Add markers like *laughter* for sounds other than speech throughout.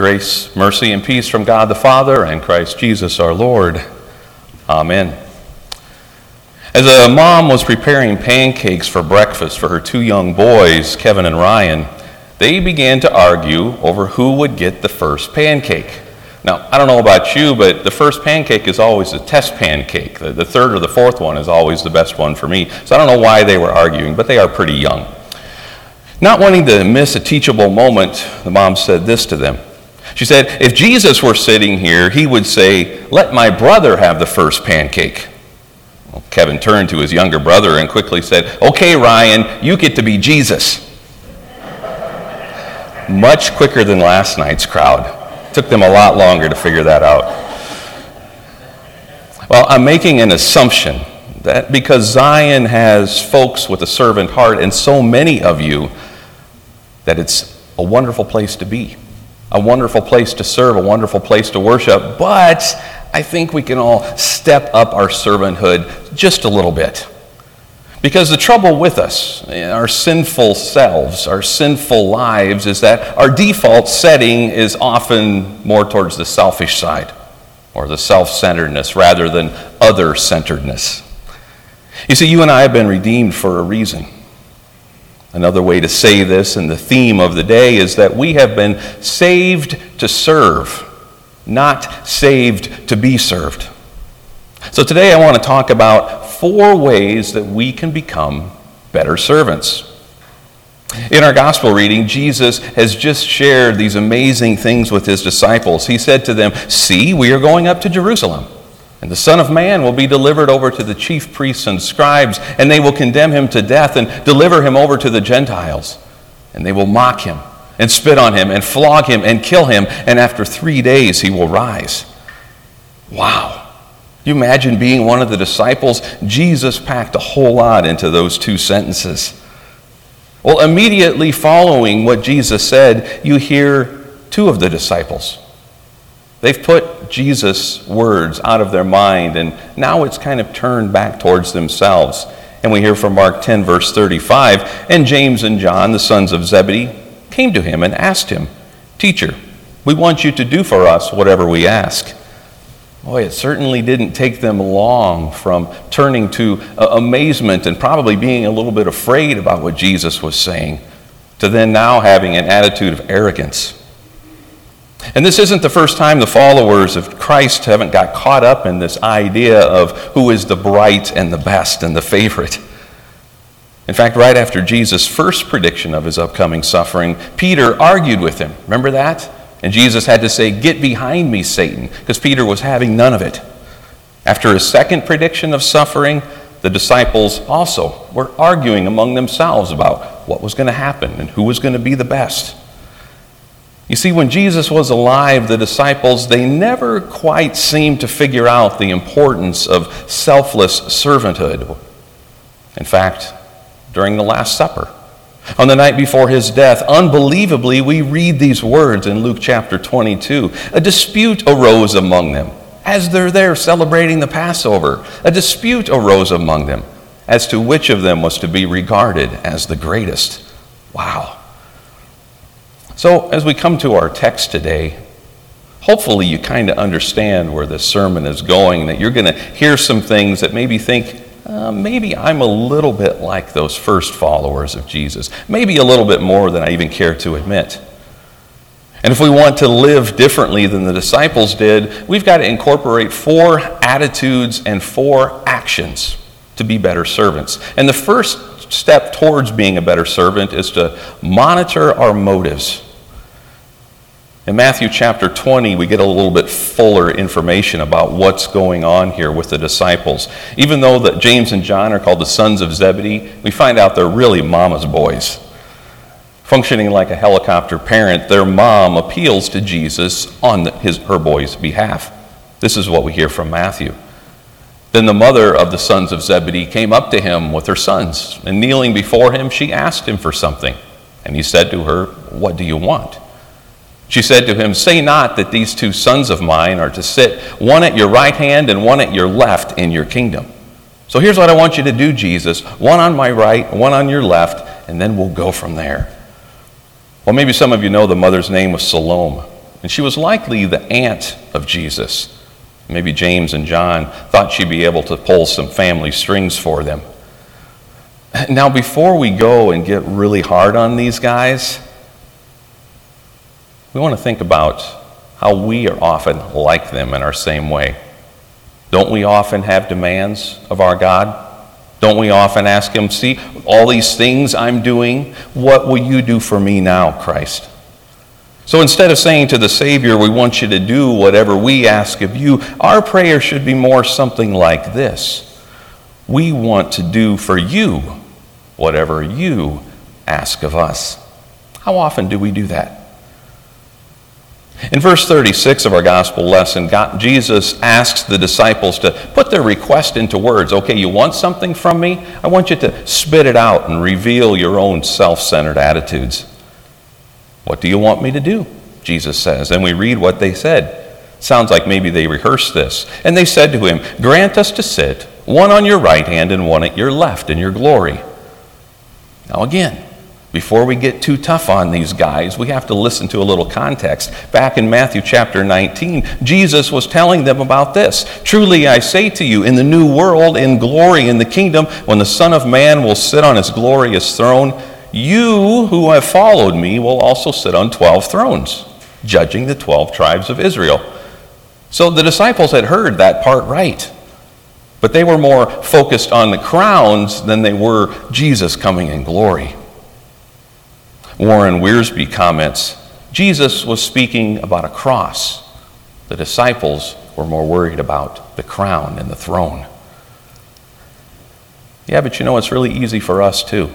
Grace, mercy, and peace from God the Father and Christ Jesus our Lord. Amen. As a mom was preparing pancakes for breakfast for her two young boys, Kevin and Ryan, they began to argue over who would get the first pancake. Now, I don't know about you, but the first pancake is always a test pancake. The, the third or the fourth one is always the best one for me. So I don't know why they were arguing, but they are pretty young. Not wanting to miss a teachable moment, the mom said this to them. She said, If Jesus were sitting here, he would say, Let my brother have the first pancake. Well, Kevin turned to his younger brother and quickly said, Okay, Ryan, you get to be Jesus. Much quicker than last night's crowd. Took them a lot longer to figure that out. Well, I'm making an assumption that because Zion has folks with a servant heart, and so many of you, that it's a wonderful place to be, a wonderful place to serve, a wonderful place to worship. But I think we can all step up our servanthood just a little bit. Because the trouble with us, our sinful selves, our sinful lives, is that our default setting is often more towards the selfish side or the self centeredness rather than other centeredness. You see, you and I have been redeemed for a reason. Another way to say this, and the theme of the day, is that we have been saved to serve, not saved to be served. So today I want to talk about four ways that we can become better servants. In our gospel reading, Jesus has just shared these amazing things with his disciples. He said to them, See, we are going up to Jerusalem, and the Son of Man will be delivered over to the chief priests and scribes, and they will condemn him to death and deliver him over to the Gentiles. And they will mock him, and spit on him, and flog him, and kill him, and after three days he will rise. Wow you imagine being one of the disciples? Jesus packed a whole lot into those two sentences. Well, immediately following what Jesus said, you hear two of the disciples. They've put Jesus' words out of their mind, and now it's kind of turned back towards themselves. And we hear from Mark 10, verse 35 And James and John, the sons of Zebedee, came to him and asked him, Teacher, we want you to do for us whatever we ask. Boy, it certainly didn't take them long from turning to uh, amazement and probably being a little bit afraid about what Jesus was saying to then now having an attitude of arrogance. And this isn't the first time the followers of Christ haven't got caught up in this idea of who is the bright and the best and the favorite. In fact, right after Jesus' first prediction of his upcoming suffering, Peter argued with him. Remember that? And Jesus had to say, Get behind me, Satan, because Peter was having none of it. After his second prediction of suffering, the disciples also were arguing among themselves about what was going to happen and who was going to be the best. You see, when Jesus was alive, the disciples, they never quite seemed to figure out the importance of selfless servanthood. In fact, during the Last Supper, on the night before his death, unbelievably, we read these words in Luke chapter 22. A dispute arose among them as they're there celebrating the Passover. A dispute arose among them as to which of them was to be regarded as the greatest. Wow. So, as we come to our text today, hopefully you kind of understand where this sermon is going, that you're going to hear some things that maybe think, uh, maybe I'm a little bit like those first followers of Jesus, maybe a little bit more than I even care to admit. And if we want to live differently than the disciples did, we've got to incorporate four attitudes and four actions to be better servants. And the first step towards being a better servant is to monitor our motives. In Matthew chapter 20, we get a little bit fuller information about what's going on here with the disciples. Even though that James and John are called the sons of Zebedee, we find out they're really mama's boys. Functioning like a helicopter parent, their mom appeals to Jesus on his, her boy's behalf. This is what we hear from Matthew. Then the mother of the sons of Zebedee came up to him with her sons, and kneeling before him, she asked him for something. And he said to her, What do you want? She said to him, Say not that these two sons of mine are to sit, one at your right hand and one at your left, in your kingdom. So here's what I want you to do, Jesus one on my right, one on your left, and then we'll go from there. Well, maybe some of you know the mother's name was Salome. And she was likely the aunt of Jesus. Maybe James and John thought she'd be able to pull some family strings for them. Now, before we go and get really hard on these guys, we want to think about how we are often like them in our same way. Don't we often have demands of our God? Don't we often ask Him, See, all these things I'm doing, what will you do for me now, Christ? So instead of saying to the Savior, We want you to do whatever we ask of you, our prayer should be more something like this We want to do for you whatever you ask of us. How often do we do that? In verse 36 of our gospel lesson, God, Jesus asks the disciples to put their request into words. Okay, you want something from me? I want you to spit it out and reveal your own self centered attitudes. What do you want me to do? Jesus says. And we read what they said. Sounds like maybe they rehearsed this. And they said to him, Grant us to sit, one on your right hand and one at your left in your glory. Now, again, before we get too tough on these guys, we have to listen to a little context. Back in Matthew chapter 19, Jesus was telling them about this. Truly I say to you, in the new world, in glory, in the kingdom, when the Son of Man will sit on his glorious throne, you who have followed me will also sit on 12 thrones, judging the 12 tribes of Israel. So the disciples had heard that part right. But they were more focused on the crowns than they were Jesus coming in glory. Warren Wiersbe comments Jesus was speaking about a cross. The disciples were more worried about the crown and the throne. Yeah, but you know, it's really easy for us too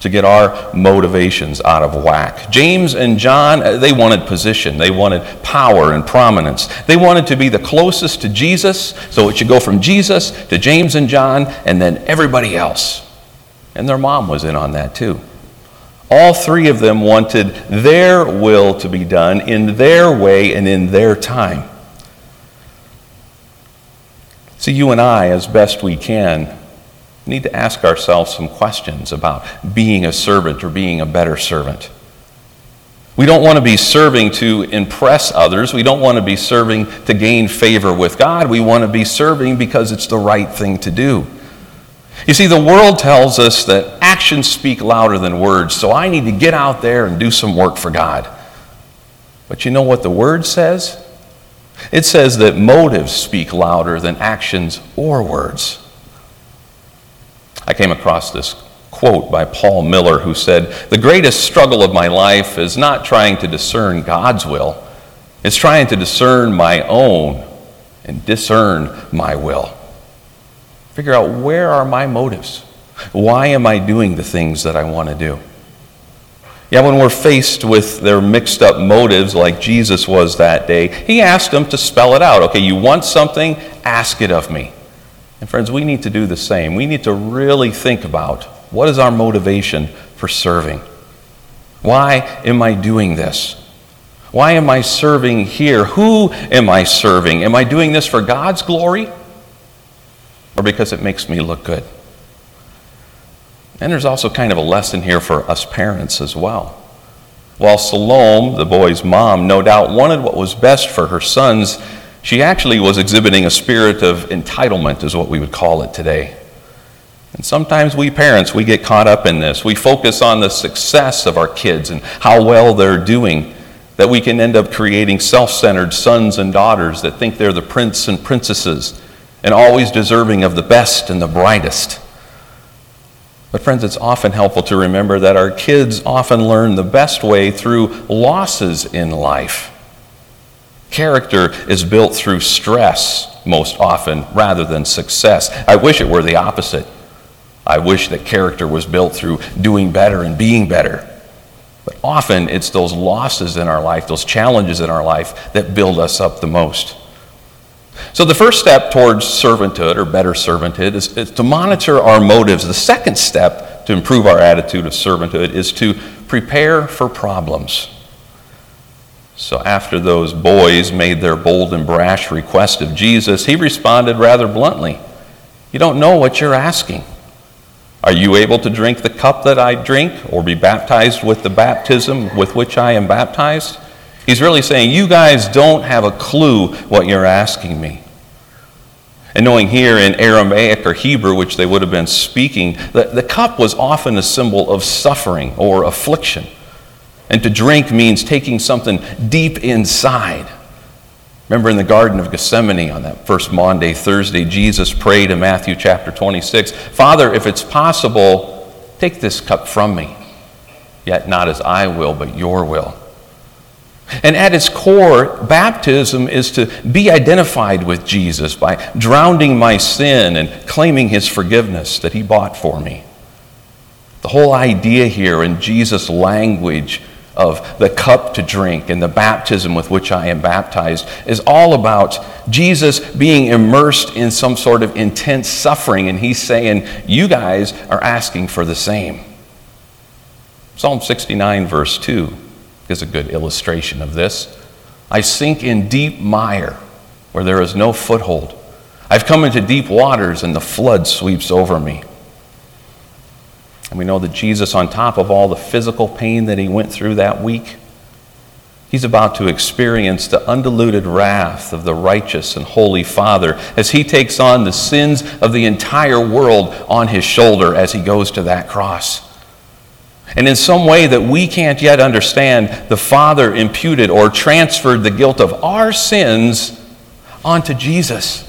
to get our motivations out of whack. James and John, uh, they wanted position, they wanted power and prominence. They wanted to be the closest to Jesus, so it should go from Jesus to James and John and then everybody else. And their mom was in on that too. All three of them wanted their will to be done in their way and in their time. So, you and I, as best we can, need to ask ourselves some questions about being a servant or being a better servant. We don't want to be serving to impress others. We don't want to be serving to gain favor with God. We want to be serving because it's the right thing to do. You see, the world tells us that actions speak louder than words, so I need to get out there and do some work for God. But you know what the word says? It says that motives speak louder than actions or words. I came across this quote by Paul Miller who said, The greatest struggle of my life is not trying to discern God's will, it's trying to discern my own and discern my will. Figure out where are my motives? Why am I doing the things that I want to do? Yeah, when we're faced with their mixed up motives like Jesus was that day, he asked them to spell it out. Okay, you want something? Ask it of me. And friends, we need to do the same. We need to really think about what is our motivation for serving? Why am I doing this? Why am I serving here? Who am I serving? Am I doing this for God's glory or because it makes me look good. And there's also kind of a lesson here for us parents as well. While Salome, the boy's mom, no doubt wanted what was best for her sons, she actually was exhibiting a spirit of entitlement, is what we would call it today. And sometimes we parents, we get caught up in this. We focus on the success of our kids and how well they're doing, that we can end up creating self centered sons and daughters that think they're the prince and princesses and always deserving of the best and the brightest. But, friends, it's often helpful to remember that our kids often learn the best way through losses in life. Character is built through stress most often rather than success. I wish it were the opposite. I wish that character was built through doing better and being better. But often it's those losses in our life, those challenges in our life that build us up the most. So, the first step towards servanthood or better servanthood is, is, to monitor our motives. The second step to improve our attitude of servanthood is to prepare for problems. So, after those boys made their bold and brash request of Jesus, he responded rather bluntly You don't know what you're asking. Are you able to drink the cup that I drink or be baptized with the baptism with which I am baptized? He's really saying, You guys don't have a clue what you're asking me. And knowing here in Aramaic or Hebrew, which they would have been speaking, the, the cup was often a symbol of suffering or affliction. And to drink means taking something deep inside. Remember in the Garden of Gethsemane on that first Maundy, Thursday, Jesus prayed in Matthew chapter 26 Father, if it's possible, take this cup from me. Yet not as I will, but your will. And at its core, baptism is to be identified with Jesus by drowning my sin and claiming his forgiveness that he bought for me. The whole idea here in Jesus' language of the cup to drink and the baptism with which I am baptized is all about Jesus being immersed in some sort of intense suffering, and he's saying, You guys are asking for the same. Psalm 69, verse 2 is a good illustration of this. I sink in deep mire where there is no foothold. I've come into deep waters and the flood sweeps over me. And we know that Jesus, on top of all the physical pain that he went through that week, he's about to experience the undiluted wrath of the righteous and holy Father as he takes on the sins of the entire world on his shoulder as he goes to that cross. And in some way that we can't yet understand, the Father imputed or transferred the guilt of our sins onto Jesus.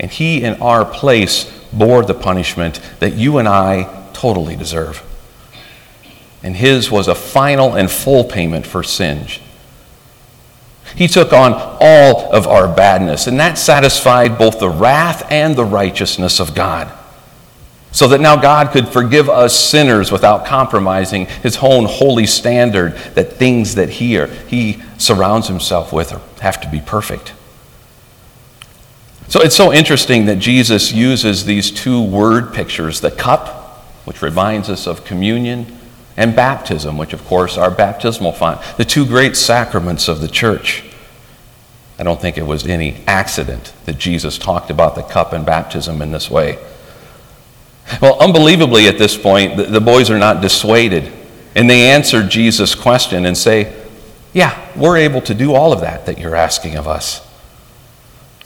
And He, in our place, bore the punishment that you and I totally deserve. And His was a final and full payment for sin. He took on all of our badness, and that satisfied both the wrath and the righteousness of God so that now God could forgive us sinners without compromising his own holy standard that things that he, or he surrounds himself with have to be perfect. So it's so interesting that Jesus uses these two word pictures the cup, which reminds us of communion, and baptism, which of course are baptismal font, the two great sacraments of the church. I don't think it was any accident that Jesus talked about the cup and baptism in this way. Well, unbelievably, at this point, the, the boys are not dissuaded. And they answer Jesus' question and say, Yeah, we're able to do all of that that you're asking of us.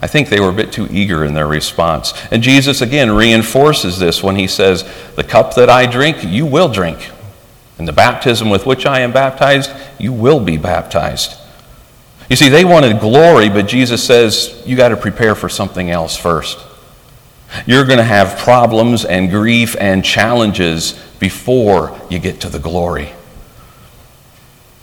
I think they were a bit too eager in their response. And Jesus again reinforces this when he says, The cup that I drink, you will drink. And the baptism with which I am baptized, you will be baptized. You see, they wanted glory, but Jesus says, You got to prepare for something else first. You're going to have problems and grief and challenges before you get to the glory.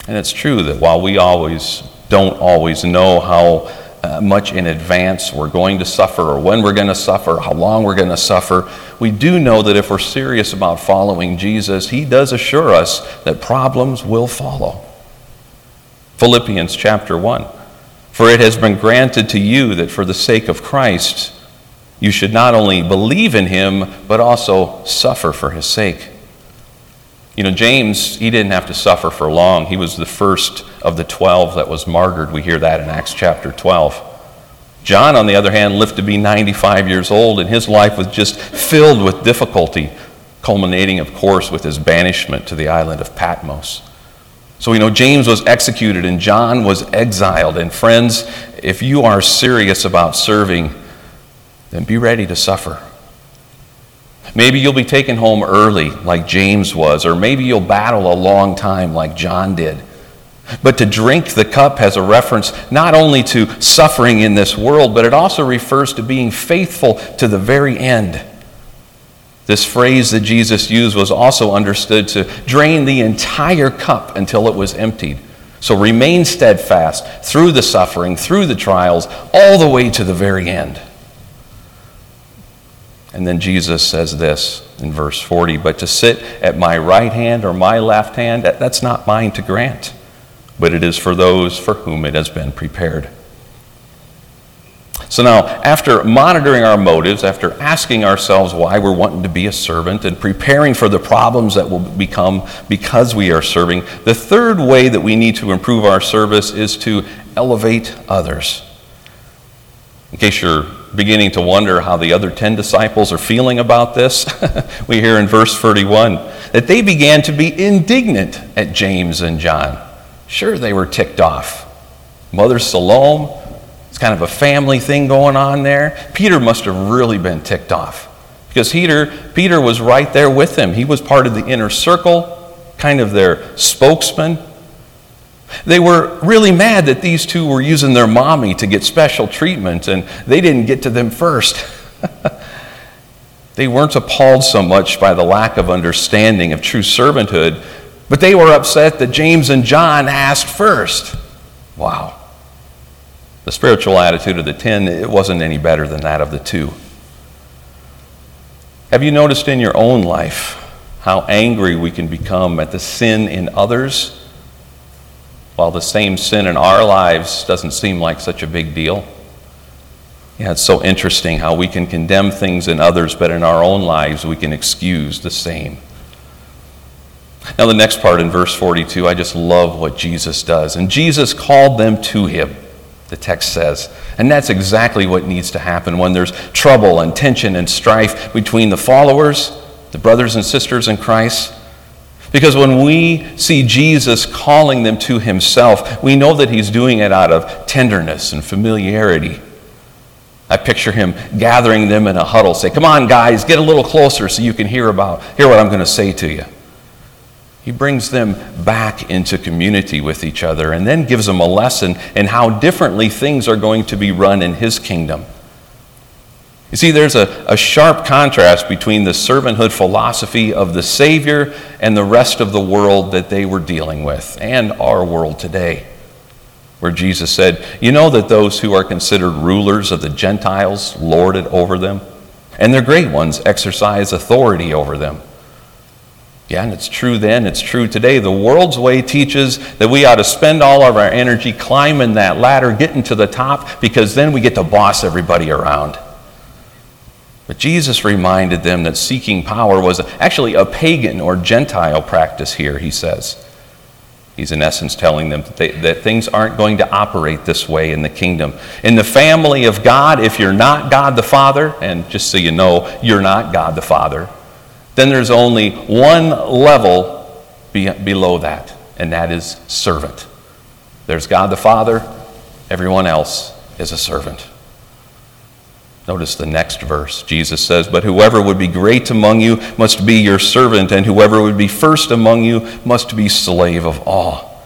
And it's true that while we always don't always know how uh, much in advance we're going to suffer or when we're going to suffer, how long we're going to suffer, we do know that if we're serious about following Jesus, He does assure us that problems will follow. Philippians chapter 1 For it has been granted to you that for the sake of Christ, you should not only believe in him, but also suffer for his sake. You know, James, he didn't have to suffer for long. He was the first of the 12 that was martyred. We hear that in Acts chapter 12. John, on the other hand, lived to be 95 years old, and his life was just filled with difficulty, culminating, of course, with his banishment to the island of Patmos. So we know James was executed and John was exiled. And friends, if you are serious about serving, then be ready to suffer. Maybe you'll be taken home early, like James was, or maybe you'll battle a long time, like John did. But to drink the cup has a reference not only to suffering in this world, but it also refers to being faithful to the very end. This phrase that Jesus used was also understood to drain the entire cup until it was emptied. So remain steadfast through the suffering, through the trials, all the way to the very end. And then Jesus says this in verse 40 But to sit at my right hand or my left hand, that's not mine to grant, but it is for those for whom it has been prepared. So now, after monitoring our motives, after asking ourselves why we're wanting to be a servant and preparing for the problems that will become because we are serving, the third way that we need to improve our service is to elevate others. In case you're beginning to wonder how the other 10 disciples are feeling about this, *laughs* we hear in verse 31 that they began to be indignant at James and John. Sure, they were ticked off. Mother Salome, it's kind of a family thing going on there. Peter must have really been ticked off because Peter, Peter was right there with them. He was part of the inner circle, kind of their spokesman. They were really mad that these two were using their mommy to get special treatment and they didn't get to them first. *laughs* they weren't appalled so much by the lack of understanding of true servanthood, but they were upset that James and John asked first. Wow. The spiritual attitude of the ten, it wasn't any better than that of the two. Have you noticed in your own life how angry we can become at the sin in others while the same sin in our lives doesn't seem like such a big deal? Yeah, it's so interesting how we can condemn things in others, but in our own lives we can excuse the same. Now, the next part in verse 42, I just love what Jesus does. And Jesus called them to him the text says. And that's exactly what needs to happen when there's trouble and tension and strife between the followers, the brothers and sisters in Christ. Because when we see Jesus calling them to himself, we know that he's doing it out of tenderness and familiarity. I picture him gathering them in a huddle, say, Come on, guys, get a little closer so you can hear about hear what I'm going to say to you. He brings them back into community with each other and then gives them a lesson in how differently things are going to be run in His kingdom. You see, there's a, a sharp contrast between the servanthood philosophy of the Savior and the rest of the world that they were dealing with, and our world today, where Jesus said, You know that those who are considered rulers of the Gentiles lord it over them, and their great ones exercise authority over them. Yeah, and it's true then, it's true today. The world's way teaches that we ought to spend all of our energy climbing that ladder, getting to the top, because then we get to boss everybody around. But Jesus reminded them that seeking power was actually a pagan or Gentile practice here, he says. He's in essence telling them that, they, that, things aren't going to operate this way in the kingdom. In the family of God, if you're not God the Father, and just so you know, you're not God the Father, then there's only one level be- below that, and that is servant. There's God the Father, everyone else is a servant. Notice the next verse. Jesus says, But whoever would be great among you must be your servant, and whoever would be first among you must be slave of all.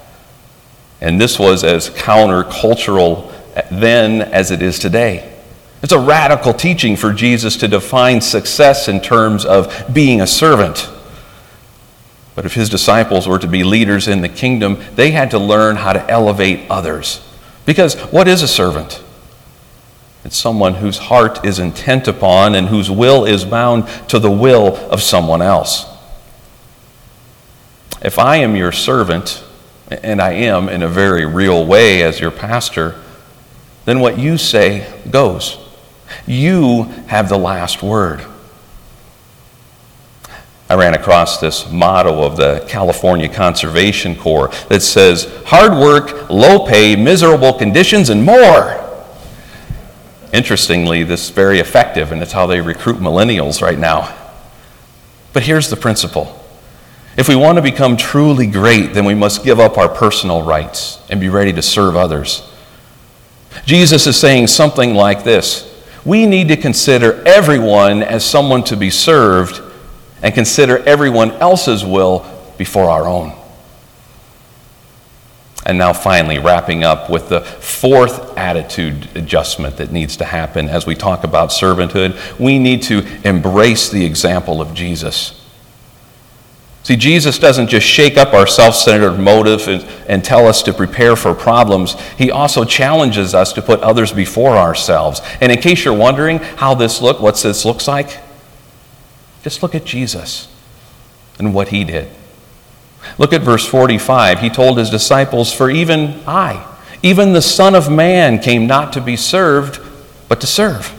And this was as countercultural then as it is today. It's a radical teaching for Jesus to define success in terms of being a servant. But if his disciples were to be leaders in the kingdom, they had to learn how to elevate others. Because what is a servant? It's someone whose heart is intent upon and whose will is bound to the will of someone else. If I am your servant, and I am in a very real way as your pastor, then what you say goes. You have the last word. I ran across this motto of the California Conservation Corps that says hard work, low pay, miserable conditions, and more. Interestingly, this is very effective, and it's how they recruit millennials right now. But here's the principle if we want to become truly great, then we must give up our personal rights and be ready to serve others. Jesus is saying something like this we need to consider everyone as someone to be served and consider everyone else's will before our own. And now, finally, wrapping up with the fourth attitude adjustment that needs to happen as we talk about servanthood, we need to embrace the example of Jesus. See, Jesus doesn't just shake up our self centered motive and, and, tell us to prepare for problems. He also challenges us to put others before ourselves. And in case you're wondering how this look, what this looks like, just look at Jesus and what he did. Look at verse 45. He told his disciples, For even I, even the Son of Man, came not to be served, but to serve,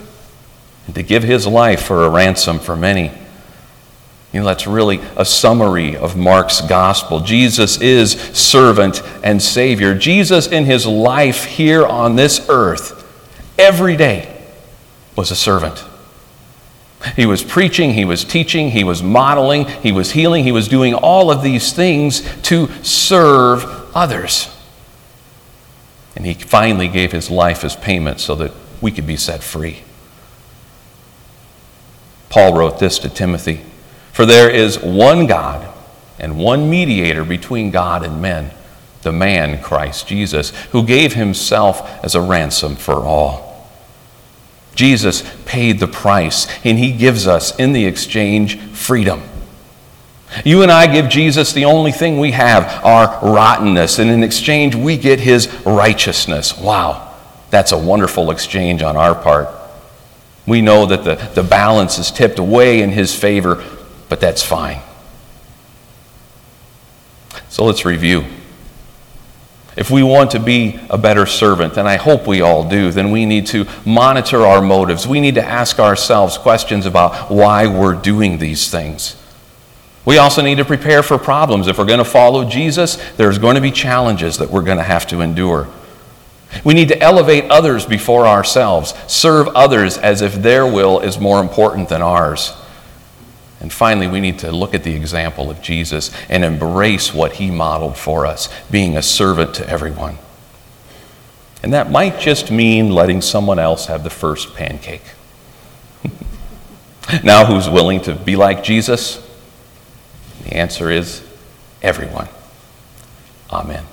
and to give his life for a ransom for many. You know, that's really a summary of Mark's gospel. Jesus is servant and Savior. Jesus, in his life here on this earth, every day was a servant. He was preaching, he was teaching, he was modeling, he was healing, he was doing all of these things to serve others. And he finally gave his life as payment so that we could be set free. Paul wrote this to Timothy For there is one God and one mediator between God and men, the man Christ Jesus, who gave himself as a ransom for all. Jesus paid the price, and he gives us in the exchange freedom. You and I give Jesus the only thing we have, our rottenness, and in exchange, we get his righteousness. Wow, that's a wonderful exchange on our part. We know that the, the balance is tipped away in his favor, but that's fine. So let's review. If we want to be a better servant, and I hope we all do, then we need to monitor our motives. We need to ask ourselves questions about why we're doing these things. We also need to prepare for problems. If we're going to follow Jesus, there's going to be challenges that we're going to have to endure. We need to elevate others before ourselves, serve others as if their will is more important than ours. And finally, we need to look at the example of Jesus and embrace what he modeled for us, being a servant to everyone. And that might just mean letting someone else have the first pancake. *laughs* now, who's willing to be like Jesus? The answer is everyone. Amen.